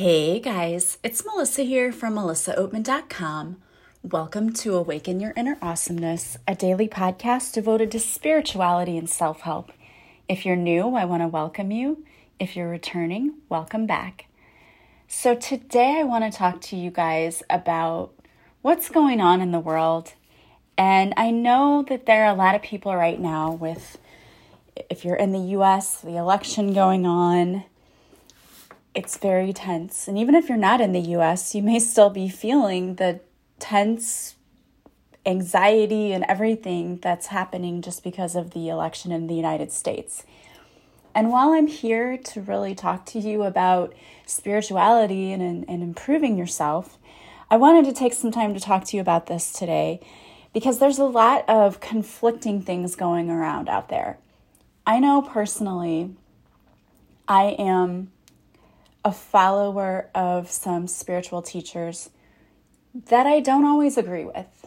Hey guys, it's Melissa here from melissaoatman.com. Welcome to Awaken Your Inner Awesomeness, a daily podcast devoted to spirituality and self help. If you're new, I want to welcome you. If you're returning, welcome back. So, today I want to talk to you guys about what's going on in the world. And I know that there are a lot of people right now with, if you're in the US, the election going on, it's very tense. And even if you're not in the US, you may still be feeling the tense anxiety and everything that's happening just because of the election in the United States. And while I'm here to really talk to you about spirituality and, and improving yourself, I wanted to take some time to talk to you about this today because there's a lot of conflicting things going around out there. I know personally, I am a follower of some spiritual teachers that I don't always agree with.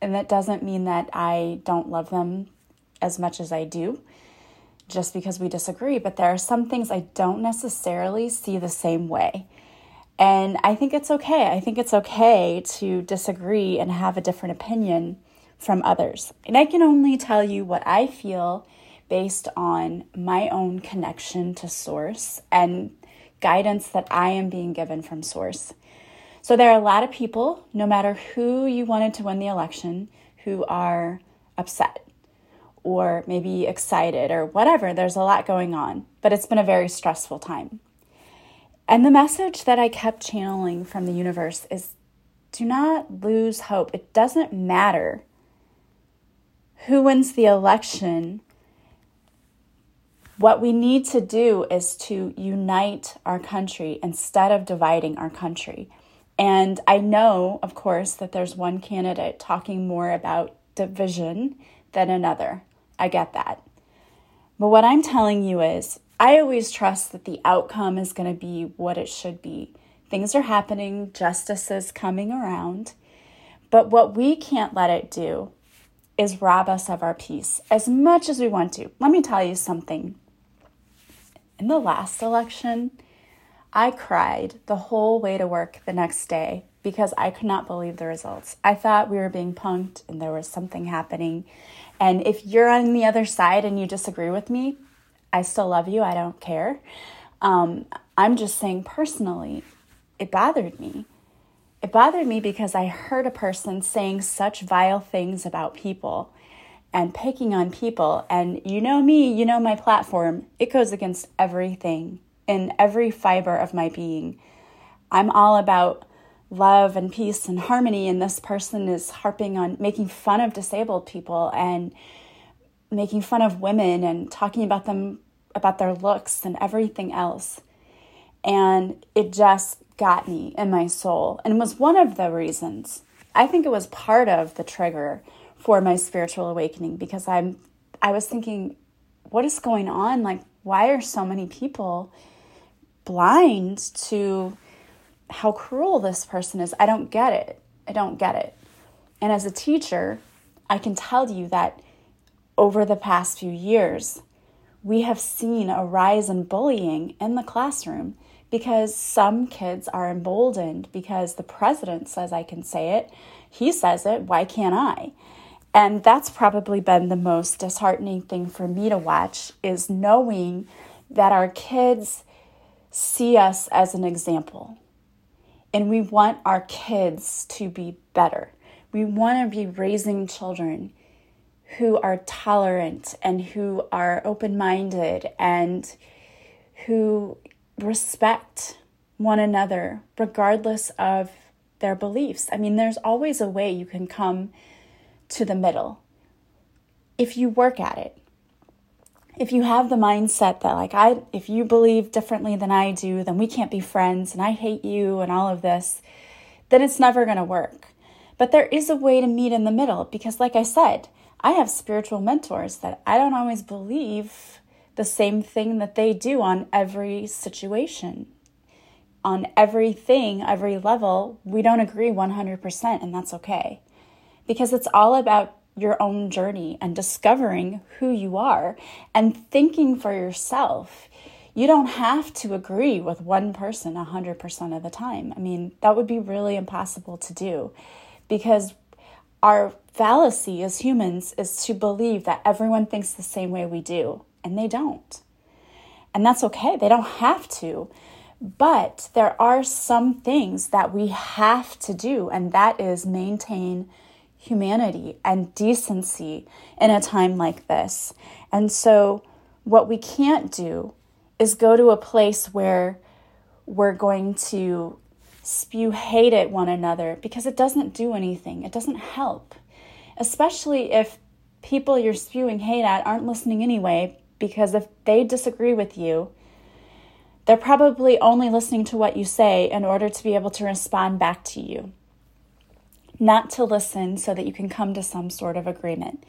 And that doesn't mean that I don't love them as much as I do, just because we disagree. But there are some things I don't necessarily see the same way. And I think it's okay. I think it's okay to disagree and have a different opinion from others. And I can only tell you what I feel based on my own connection to Source and guidance that I am being given from Source. So there are a lot of people, no matter who you wanted to win the election, who are upset or maybe excited or whatever. There's a lot going on, but it's been a very stressful time. And the message that I kept channeling from the universe is do not lose hope. It doesn't matter who wins the election what we need to do is to unite our country instead of dividing our country. And I know, of course, that there's one candidate talking more about division than another. I get that. But what I'm telling you is, I always trust that the outcome is going to be what it should be. Things are happening, justice is coming around. But what we can't let it do is rob us of our peace as much as we want to. Let me tell you something in the last election, I cried the whole way to work the next day because I could not believe the results. I thought we were being punked and there was something happening. And if you're on the other side and you disagree with me, I still love you. I don't care. Um, I'm just saying personally, it bothered me. It bothered me because I heard a person saying such vile things about people and picking on people. And you know me, you know my platform, it goes against everything in every fiber of my being. I'm all about love and peace and harmony, and this person is harping on making fun of disabled people and making fun of women and talking about them about their looks and everything else. And it just got me in my soul and was one of the reasons. I think it was part of the trigger for my spiritual awakening because I'm I was thinking what is going on? Like why are so many people blind to how cruel this person is? I don't get it. I don't get it. And as a teacher I can tell you that over the past few years we have seen a rise in bullying in the classroom because some kids are emboldened because the president says I can say it. He says it, why can't I? And that's probably been the most disheartening thing for me to watch is knowing that our kids see us as an example. And we want our kids to be better. We want to be raising children who are tolerant and who are open minded and who respect one another regardless of their beliefs. I mean, there's always a way you can come to the middle if you work at it. If you have the mindset that, like, I, if you believe differently than I do, then we can't be friends and I hate you and all of this, then it's never going to work. But there is a way to meet in the middle because, like I said, I have spiritual mentors that I don't always believe the same thing that they do on every situation. On everything, every level, we don't agree 100%, and that's okay because it's all about your own journey and discovering who you are and thinking for yourself. You don't have to agree with one person 100% of the time. I mean, that would be really impossible to do because our fallacy as humans is to believe that everyone thinks the same way we do, and they don't. And that's okay, they don't have to. But there are some things that we have to do, and that is maintain humanity and decency in a time like this. And so, what we can't do is go to a place where we're going to spew hate at one another because it doesn't do anything, it doesn't help. Especially if people you're spewing hate at aren't listening anyway, because if they disagree with you, they're probably only listening to what you say in order to be able to respond back to you, not to listen so that you can come to some sort of agreement.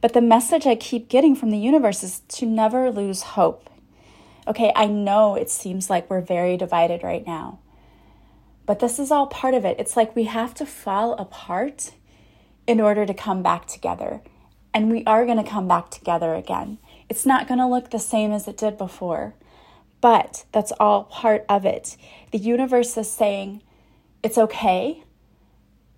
But the message I keep getting from the universe is to never lose hope. Okay, I know it seems like we're very divided right now, but this is all part of it. It's like we have to fall apart in order to come back together. And we are going to come back together again. It's not going to look the same as it did before. But that's all part of it. The universe is saying, it's okay.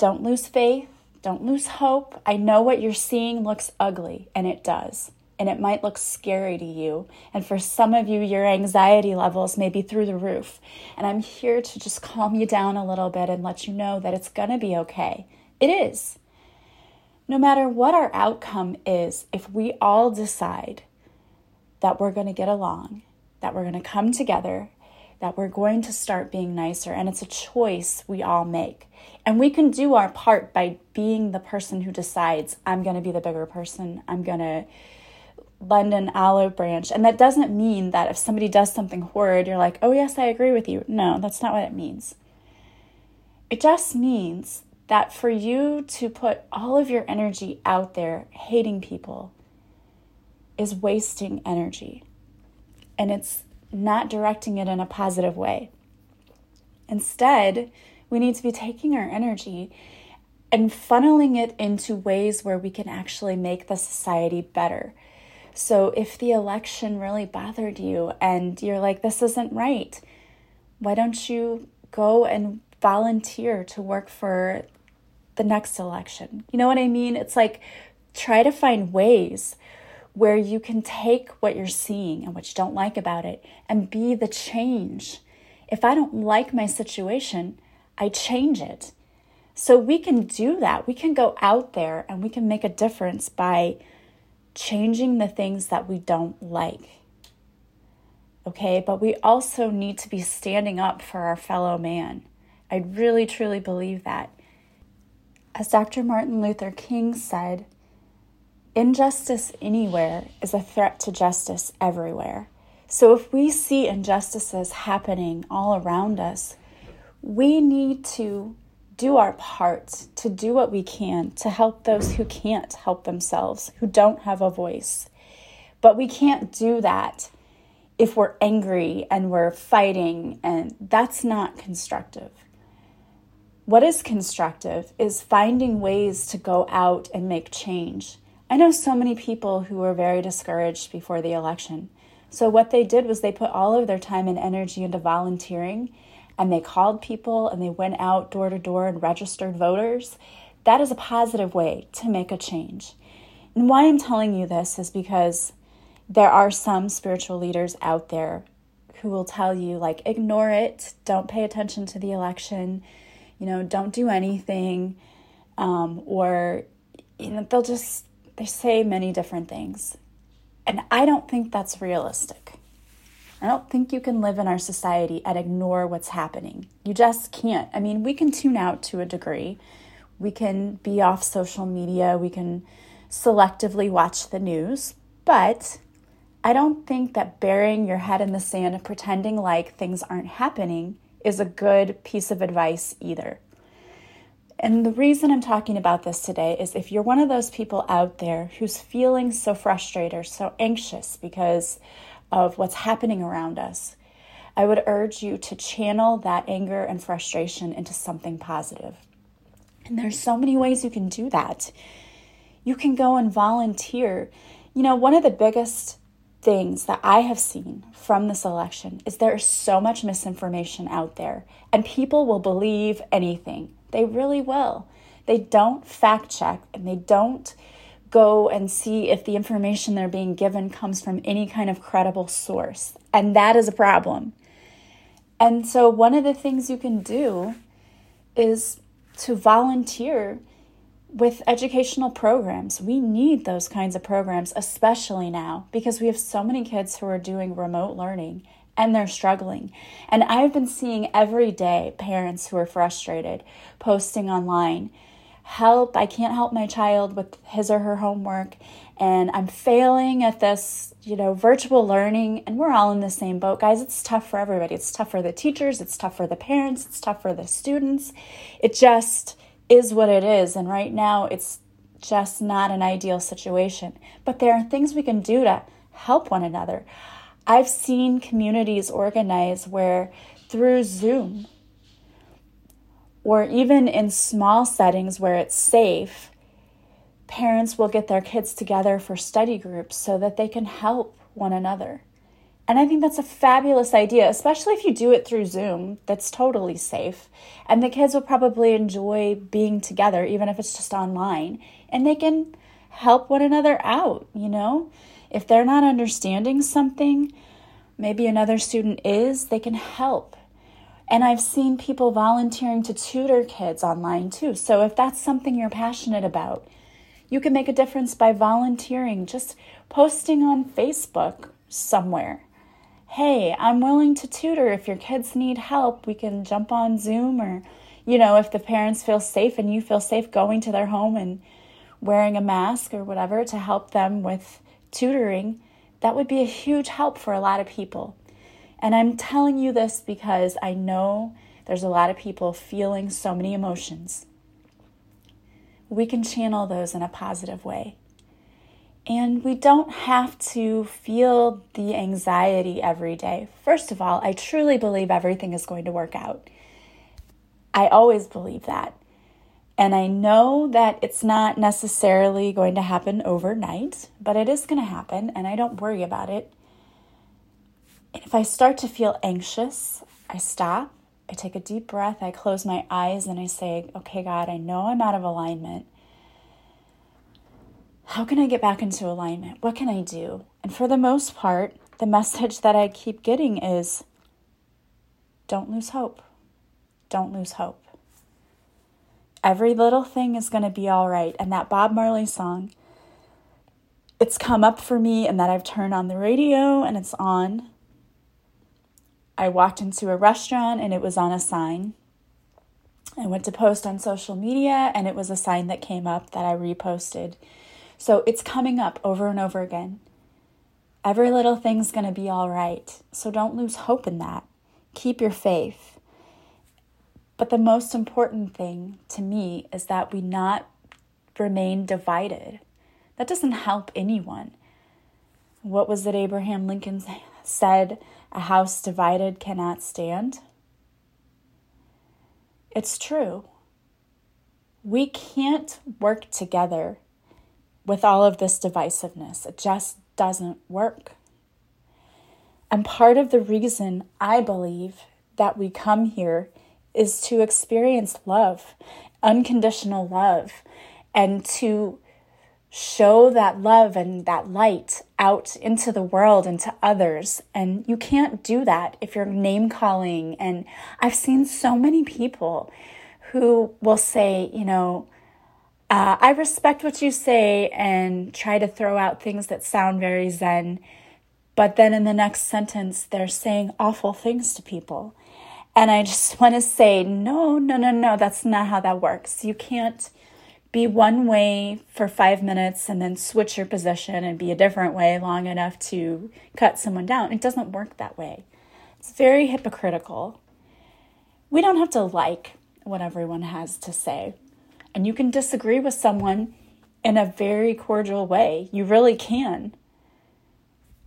Don't lose faith. Don't lose hope. I know what you're seeing looks ugly, and it does. And it might look scary to you. And for some of you, your anxiety levels may be through the roof. And I'm here to just calm you down a little bit and let you know that it's going to be okay. It is. No matter what our outcome is, if we all decide that we're going to get along that we're going to come together, that we're going to start being nicer. And it's a choice we all make. And we can do our part by being the person who decides, I'm going to be the bigger person. I'm going to lend an olive branch. And that doesn't mean that if somebody does something horrid, you're like, oh, yes, I agree with you. No, that's not what it means. It just means that for you to put all of your energy out there hating people is wasting energy and it's not directing it in a positive way. Instead, we need to be taking our energy and funneling it into ways where we can actually make the society better. So, if the election really bothered you and you're like, this isn't right, why don't you go and volunteer to work for the next election? You know what I mean? It's like try to find ways where you can take what you're seeing and what you don't like about it and be the change. If I don't like my situation, I change it. So we can do that. We can go out there and we can make a difference by changing the things that we don't like. Okay, but we also need to be standing up for our fellow man. I really truly believe that. As Dr. Martin Luther King said, Injustice anywhere is a threat to justice everywhere. So if we see injustices happening all around us, we need to do our part to do what we can to help those who can't help themselves, who don't have a voice. But we can't do that if we're angry and we're fighting, and that's not constructive. What is constructive is finding ways to go out and make change I know so many people who were very discouraged before the election. So, what they did was they put all of their time and energy into volunteering and they called people and they went out door to door and registered voters. That is a positive way to make a change. And why I'm telling you this is because there are some spiritual leaders out there who will tell you, like, ignore it, don't pay attention to the election, you know, don't do anything, um, or, you know, they'll just they say many different things. And I don't think that's realistic. I don't think you can live in our society and ignore what's happening. You just can't. I mean, we can tune out to a degree. We can be off social media. We can selectively watch the news. But I don't think that burying your head in the sand and pretending like things aren't happening is a good piece of advice either. And the reason I'm talking about this today is if you're one of those people out there who's feeling so frustrated or so anxious because of what's happening around us, I would urge you to channel that anger and frustration into something positive. And there's so many ways you can do that. You can go and volunteer. You know, one of the biggest things that I have seen from this election is there is so much misinformation out there, and people will believe anything. They really will. They don't fact check and they don't go and see if the information they're being given comes from any kind of credible source. And that is a problem. And so, one of the things you can do is to volunteer with educational programs. We need those kinds of programs, especially now, because we have so many kids who are doing remote learning and they're struggling. And I've been seeing every day parents who are frustrated posting online help, I can't help my child with his or her homework, and I'm failing at this, you know, virtual learning. And we're all in the same boat, guys. It's tough for everybody. It's tough for the teachers, it's tough for the parents, it's tough for the students. It just, is what it is. And right now, it's just not an ideal situation. But there are things we can do to help one another. I've seen communities organize where through Zoom, or even in small settings where it's safe, parents will get their kids together for study groups so that they can help one another. And I think that's a fabulous idea, especially if you do it through Zoom. That's totally safe. And the kids will probably enjoy being together, even if it's just online. And they can help one another out, you know? If they're not understanding something, maybe another student is, they can help. And I've seen people volunteering to tutor kids online too. So if that's something you're passionate about, you can make a difference by volunteering, just posting on Facebook somewhere hey, I'm willing to tutor. If your kids need help, we can jump on Zoom or, you know, if the parents feel safe and you feel safe going to their home and wearing a mask or whatever to help them with tutoring, that would be a huge help for a lot of people. And I'm telling you this because I know there's a lot of people feeling so many emotions. We can channel those in a positive way. And we don't have to feel the anxiety every day. First of all, I truly believe everything is going to work out. I always believe that. And I know that it's not necessarily going to happen overnight, but it is going to happen, and I don't worry about it. If I start to feel anxious, I stop, I take a deep breath, I close my eyes, and I say, Okay, God, I know I'm out of alignment how can I get back into alignment? What can I do? And for the most part, the message that I keep getting is don't lose hope. Don't lose hope. Every little thing is going to be all right. And that Bob Marley song, it's come up for me, and that I've turned on the radio and it's on. I walked into a restaurant and it was on a sign. I went to post on social media and it was a sign that came up that I reposted so it's coming up over and over again. Every little thing's going to be all right. So don't lose hope in that. Keep your faith. But the most important thing to me is that we not remain divided. That doesn't help anyone. What was it Abraham Lincoln said? A house divided cannot stand. It's true. We can't work together with all of this divisiveness. It just doesn't work. And part of the reason I believe that we come here is to experience love, unconditional love, and to show that love and that light out into the world and to others. And you can't do that if you're name calling. And I've seen so many people who will say, you know, uh, I respect what you say and try to throw out things that sound very zen, but then in the next sentence, they're saying awful things to people. And I just want to say, no, no, no, no, that's not how that works. You can't be one way for five minutes and then switch your position and be a different way long enough to cut someone down. It doesn't work that way. It's very hypocritical. We don't have to like what everyone has to say. And you can disagree with someone in a very cordial way. You really can.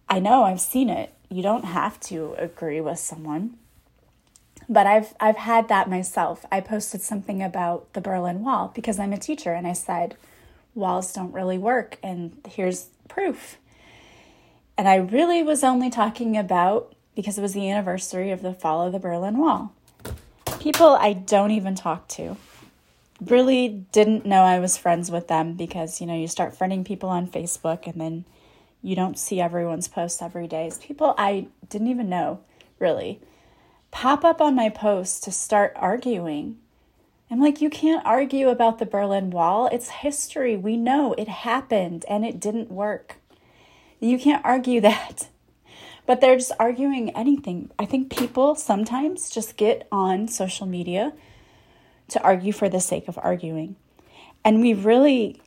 I know, I've seen it. You don't have to agree with someone. But I've I've had that myself. I posted something about the Berlin Wall because I'm a teacher and I said walls don't really work and here's proof. And I really was only talking about because it was the anniversary of the fall of the Berlin Wall. People I don't even talk to really didn't know I was friends with them because, you know, you start friending people on Facebook and then you don't see everyone's posts every day. It's people I didn't even know, really, pop up on my post to start arguing. I'm like, you can't argue about the Berlin Wall. It's history. We know it happened and it didn't work. You can't argue that. But they're just arguing anything. I think people sometimes just get on social media to argue for the sake of arguing. And we've really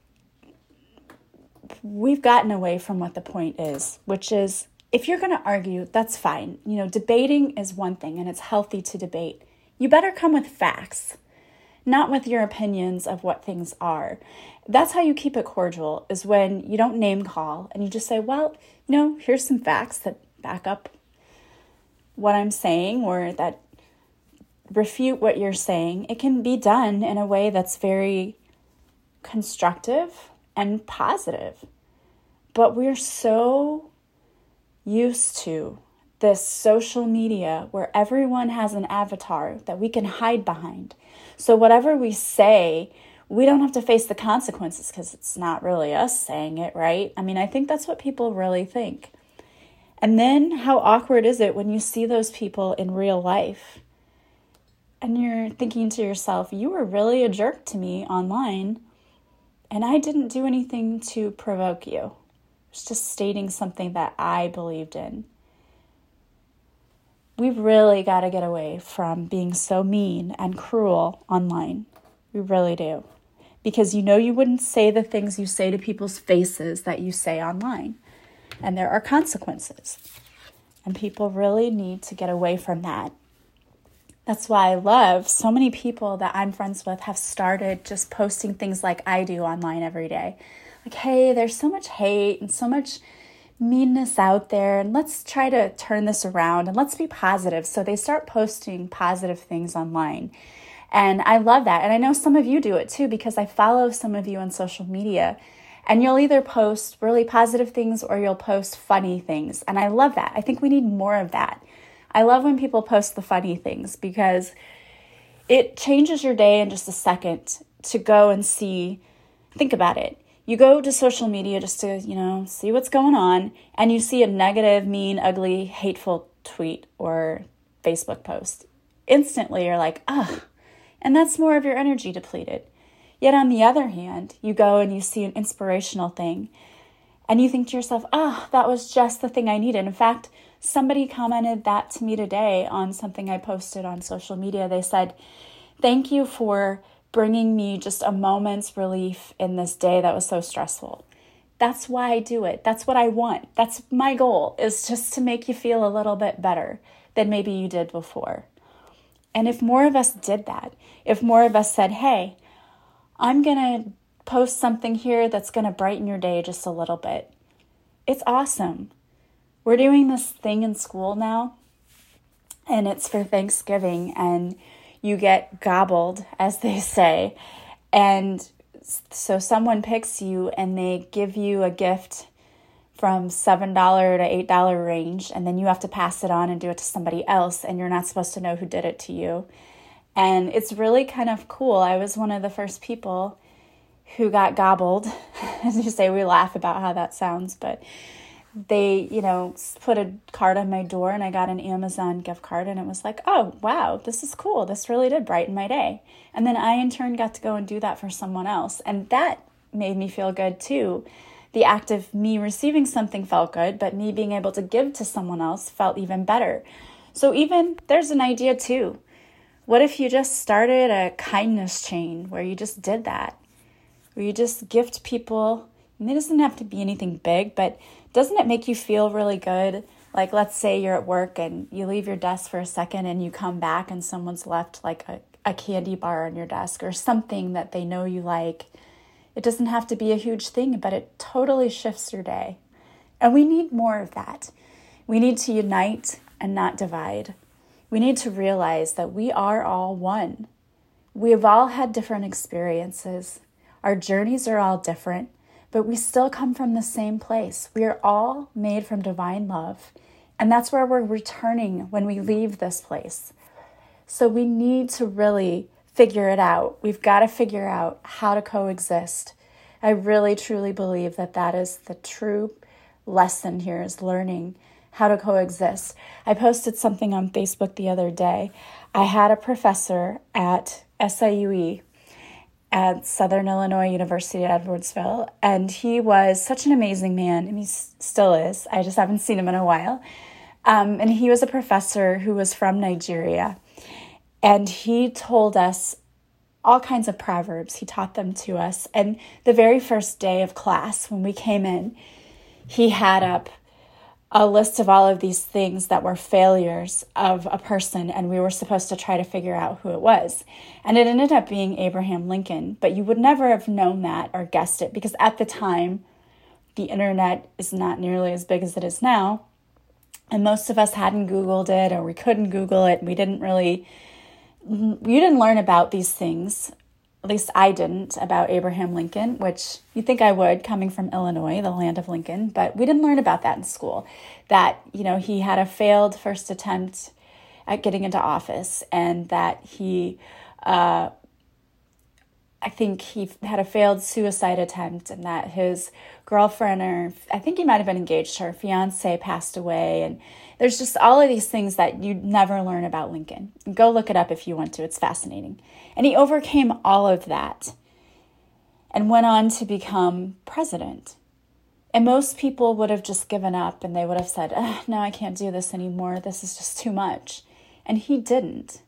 we've gotten away from what the point is, which is if you're going to argue, that's fine. You know, debating is one thing and it's healthy to debate. You better come with facts, not with your opinions of what things are. That's how you keep it cordial, is when you don't name call and you just say, well, you know, here's some facts that back up what I'm saying or that refute what you're saying, it can be done in a way that's very constructive and positive. But we're so used to this social media where everyone has an avatar that we can hide behind. So, whatever we say, we don't have to face the consequences because it's not really us saying it, right? I mean, I think that's what people really think. And then, how awkward is it when you see those people in real life? and you're thinking to yourself, you were really a jerk to me online, and I didn't do anything to provoke you. It's just stating something that I believed in. We've really got to get away from being so mean and cruel online. We really do. Because you know you wouldn't say the things you say to people's faces that you say online. And there are consequences. And people really need to get away from that that's why I love so many people that I'm friends with have started just posting things like I do online every day. Like, hey, there's so much hate and so much meanness out there, and let's try to turn this around and let's be positive. So they start posting positive things online. And I love that. And I know some of you do it too because I follow some of you on social media. And you'll either post really positive things or you'll post funny things. And I love that. I think we need more of that. I love when people post the funny things because it changes your day in just a second to go and see, think about it. You go to social media just to, you know, see what's going on, and you see a negative, mean, ugly, hateful tweet or Facebook post. Instantly, you're like, ugh, and that's more of your energy depleted. Yet on the other hand, you go and you see an inspirational thing, and you think to yourself, ah, oh, that was just the thing I needed. In fact, somebody commented that to me today on something I posted on social media. They said, Thank you for bringing me just a moment's relief in this day that was so stressful. That's why I do it. That's what I want. That's my goal is just to make you feel a little bit better than maybe you did before. And if more of us did that, if more of us said, "Hey, I'm going to post something here that's going to brighten your day just a little bit." It's awesome we're doing this thing in school now, and it's for Thanksgiving, and you get gobbled, as they say. And so someone picks you and they give you a gift from $7 to $8 range, and then you have to pass it on and do it to somebody else, and you're not supposed to know who did it to you. And it's really kind of cool. I was one of the first people who got gobbled. As you say, we laugh about how that sounds, but they, you know, put a card on my door and I got an Amazon gift card and it was like, oh, wow, this is cool. This really did brighten my day. And then I, in turn, got to go and do that for someone else. And that made me feel good too. The act of me receiving something felt good, but me being able to give to someone else felt even better. So, even there's an idea too. What if you just started a kindness chain where you just did that? Where you just gift people, and it doesn't have to be anything big, but doesn't it make you feel really good? Like, let's say you're at work and you leave your desk for a second and you come back and someone's left like a, a candy bar on your desk or something that they know you like. It doesn't have to be a huge thing, but it totally shifts your day. And we need more of that. We need to unite and not divide. We need to realize that we are all one. We have all had different experiences. Our journeys are all different but we still come from the same place. We are all made from divine love, and that's where we're returning when we leave this place. So we need to really figure it out. We've got to figure out how to coexist. I really truly believe that that is the true lesson here is learning how to coexist. I posted something on Facebook the other day. I had a professor at SIUE at Southern Illinois University at Edwardsville, and he was such an amazing man, and he still is. I just haven't seen him in a while. Um, and he was a professor who was from Nigeria, and he told us all kinds of proverbs. He taught them to us. And the very first day of class, when we came in, he had up a list of all of these things that were failures of a person, and we were supposed to try to figure out who it was. And it ended up being Abraham Lincoln, but you would never have known that or guessed it because at the time, the internet is not nearly as big as it is now. And most of us hadn't Googled it or we couldn't Google it. We didn't really, you didn't learn about these things at least I didn't, about Abraham Lincoln, which you think I would coming from Illinois, the land of Lincoln, but we didn't learn about that in school. That, you know, he had a failed first attempt at getting into office and that he, uh, I think he had a failed suicide attempt and that his girlfriend, or I think he might have been engaged to her fiance, passed away. And there's just all of these things that you never learn about Lincoln. Go look it up if you want to, it's fascinating. And he overcame all of that and went on to become president. And most people would have just given up and they would have said, No, I can't do this anymore. This is just too much. And he didn't.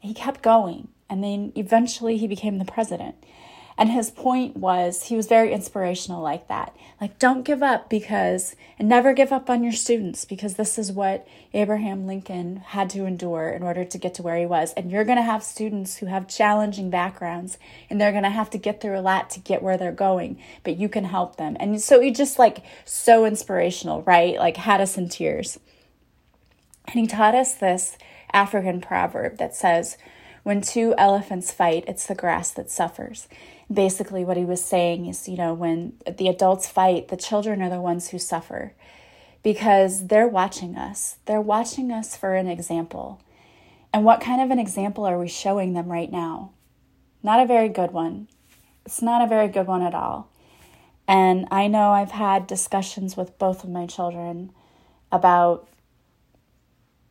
He kept going. And then eventually he became the president. And his point was he was very inspirational like that. Like, don't give up because, and never give up on your students because this is what Abraham Lincoln had to endure in order to get to where he was. And you're going to have students who have challenging backgrounds and they're going to have to get through a lot to get where they're going, but you can help them. And so he just like so inspirational, right? Like, had us in tears. And he taught us this African proverb that says, when two elephants fight, it's the grass that suffers basically what he was saying is, you know, when the adults fight, the children are the ones who suffer because they're watching us. They're watching us for an example. And what kind of an example are we showing them right now? Not a very good one. It's not a very good one at all. And I know I've had discussions with both of my children about,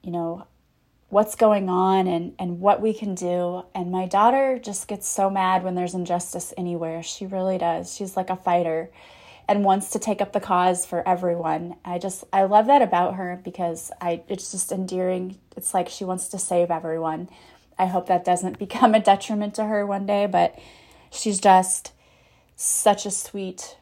you know, what's going on and, and what we can do. And my daughter just gets so mad when there's injustice anywhere. She really does. She's like a fighter and wants to take up the cause for everyone. I just I love that about her because I it's just endearing. It's like she wants to save everyone. I hope that doesn't become a detriment to her one day, but she's just such a sweet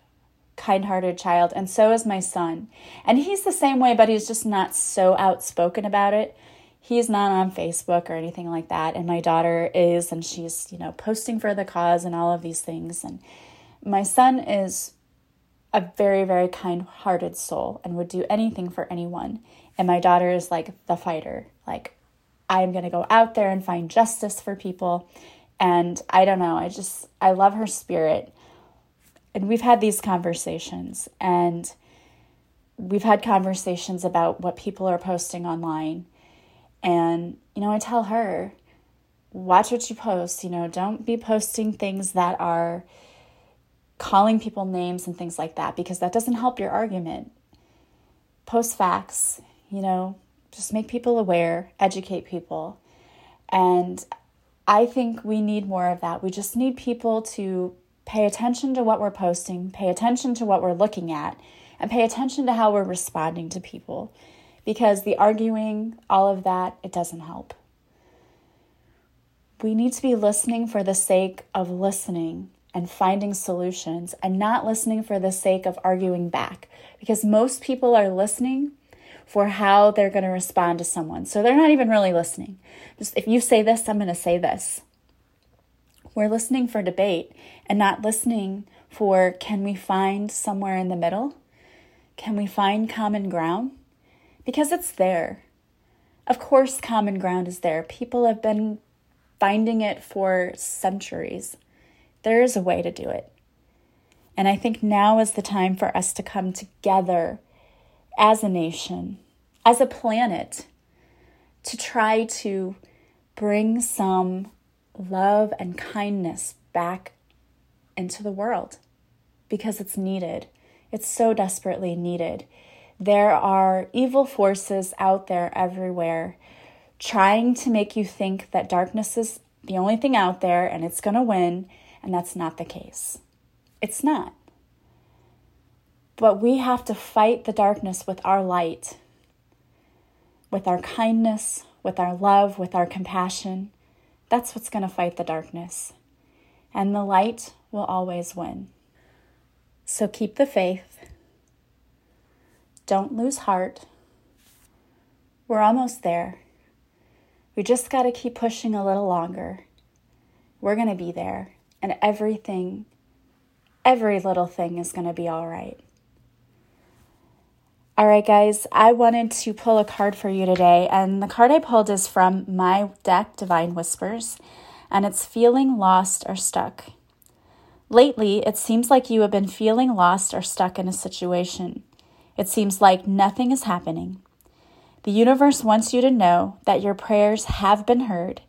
kind-hearted child and so is my son. And he's the same way, but he's just not so outspoken about it he's not on Facebook or anything like that. And my daughter is, and she's, you know, posting for the cause and all of these things. And my son is a very, very kind hearted soul and would do anything for anyone. And my daughter is like the fighter. Like, I'm going to go out there and find justice for people. And I don't know, I just, I love her spirit. And we've had these conversations, and we've had conversations about what people are posting online and, you know, I tell her, watch what you post. You know, don't be posting things that are calling people names and things like that because that doesn't help your argument. Post facts, you know, just make people aware, educate people. And I think we need more of that. We just need people to pay attention to what we're posting, pay attention to what we're looking at, and pay attention to how we're responding to people because the arguing, all of that, it doesn't help. We need to be listening for the sake of listening and finding solutions and not listening for the sake of arguing back because most people are listening for how they're going to respond to someone. So they're not even really listening. Just if you say this, I'm going to say this. We're listening for debate and not listening for can we find somewhere in the middle? Can we find common ground? Because it's there. Of course, common ground is there. People have been finding it for centuries. There is a way to do it. And I think now is the time for us to come together as a nation, as a planet, to try to bring some love and kindness back into the world because it's needed. It's so desperately needed. There are evil forces out there everywhere trying to make you think that darkness is the only thing out there and it's going to win, and that's not the case. It's not. But we have to fight the darkness with our light, with our kindness, with our love, with our compassion. That's what's going to fight the darkness. And the light will always win. So keep the faith. Don't lose heart. We're almost there. We just got to keep pushing a little longer. We're going to be there, and everything, every little thing is going to be all right. All right, guys, I wanted to pull a card for you today, and the card I pulled is from my deck, Divine Whispers, and it's Feeling Lost or Stuck. Lately, it seems like you have been feeling lost or stuck in a situation. It seems like nothing is happening. The universe wants you to know that your prayers have been heard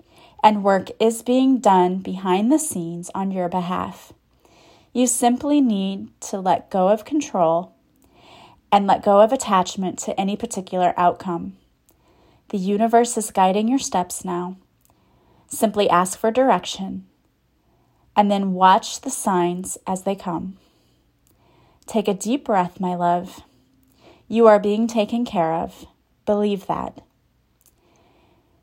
and work is being done behind the scenes on your behalf. You simply need to let go of control and let go of attachment to any particular outcome. The universe is guiding your steps now. Simply ask for direction and then watch the signs as they come. Take a deep breath, my love. You are being taken care of. Believe that.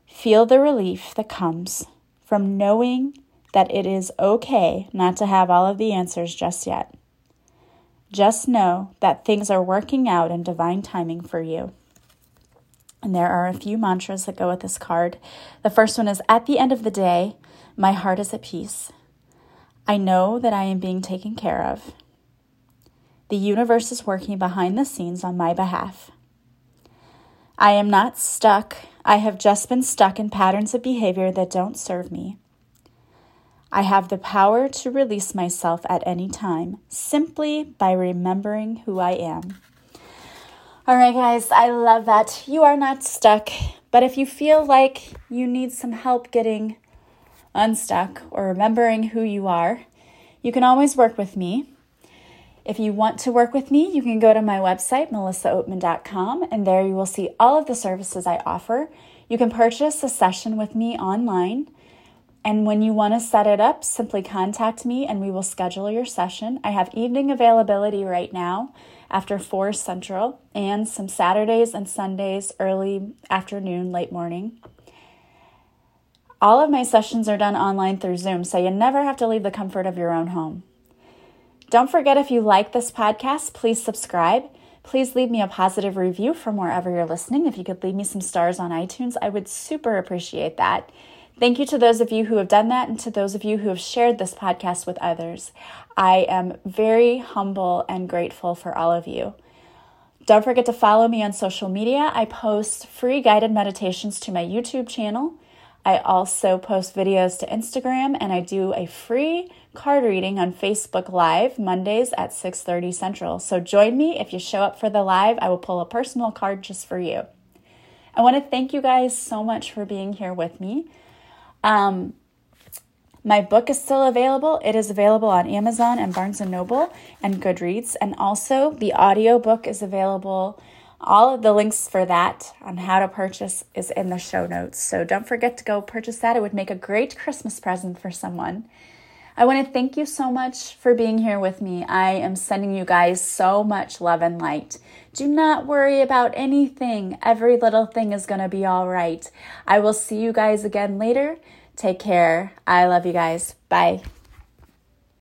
Feel the relief that comes from knowing that it is okay not to have all of the answers just yet. Just know that things are working out in divine timing for you. And there are a few mantras that go with this card. The first one is At the end of the day, my heart is at peace. I know that I am being taken care of. The universe is working behind the scenes on my behalf. I am not stuck. I have just been stuck in patterns of behavior that don't serve me. I have the power to release myself at any time simply by remembering who I am. All right, guys, I love that. You are not stuck, but if you feel like you need some help getting unstuck, or remembering who you are, you can always work with me. If you want to work with me, you can go to my website, melissaoatman.com, and there you will see all of the services I offer. You can purchase a session with me online. And when you want to set it up, simply contact me and we will schedule your session. I have evening availability right now after 4 Central and some Saturdays and Sundays, early afternoon, late morning. All of my sessions are done online through Zoom, so you never have to leave the comfort of your own home. Don't forget if you like this podcast, please subscribe. Please leave me a positive review from wherever you're listening. If you could leave me some stars on iTunes, I would super appreciate that. Thank you to those of you who have done that and to those of you who have shared this podcast with others. I am very humble and grateful for all of you. Don't forget to follow me on social media. I post free guided meditations to my YouTube channel. I also post videos to Instagram and I do a free card reading on Facebook Live Mondays at 6:30 Central. So join me if you show up for the live. I will pull a personal card just for you. I want to thank you guys so much for being here with me. Um, my book is still available. It is available on Amazon and Barnes and Noble and Goodreads, and also the audio book is available all of the links for that on how to purchase is in the show notes. So don't forget to go purchase that. It would make a great Christmas present for someone. I want to thank you so much for being here with me. I am sending you guys so much love and light. Do not worry about anything. Every little thing is going to be all right. I will see you guys again later. Take care. I love you guys. Bye.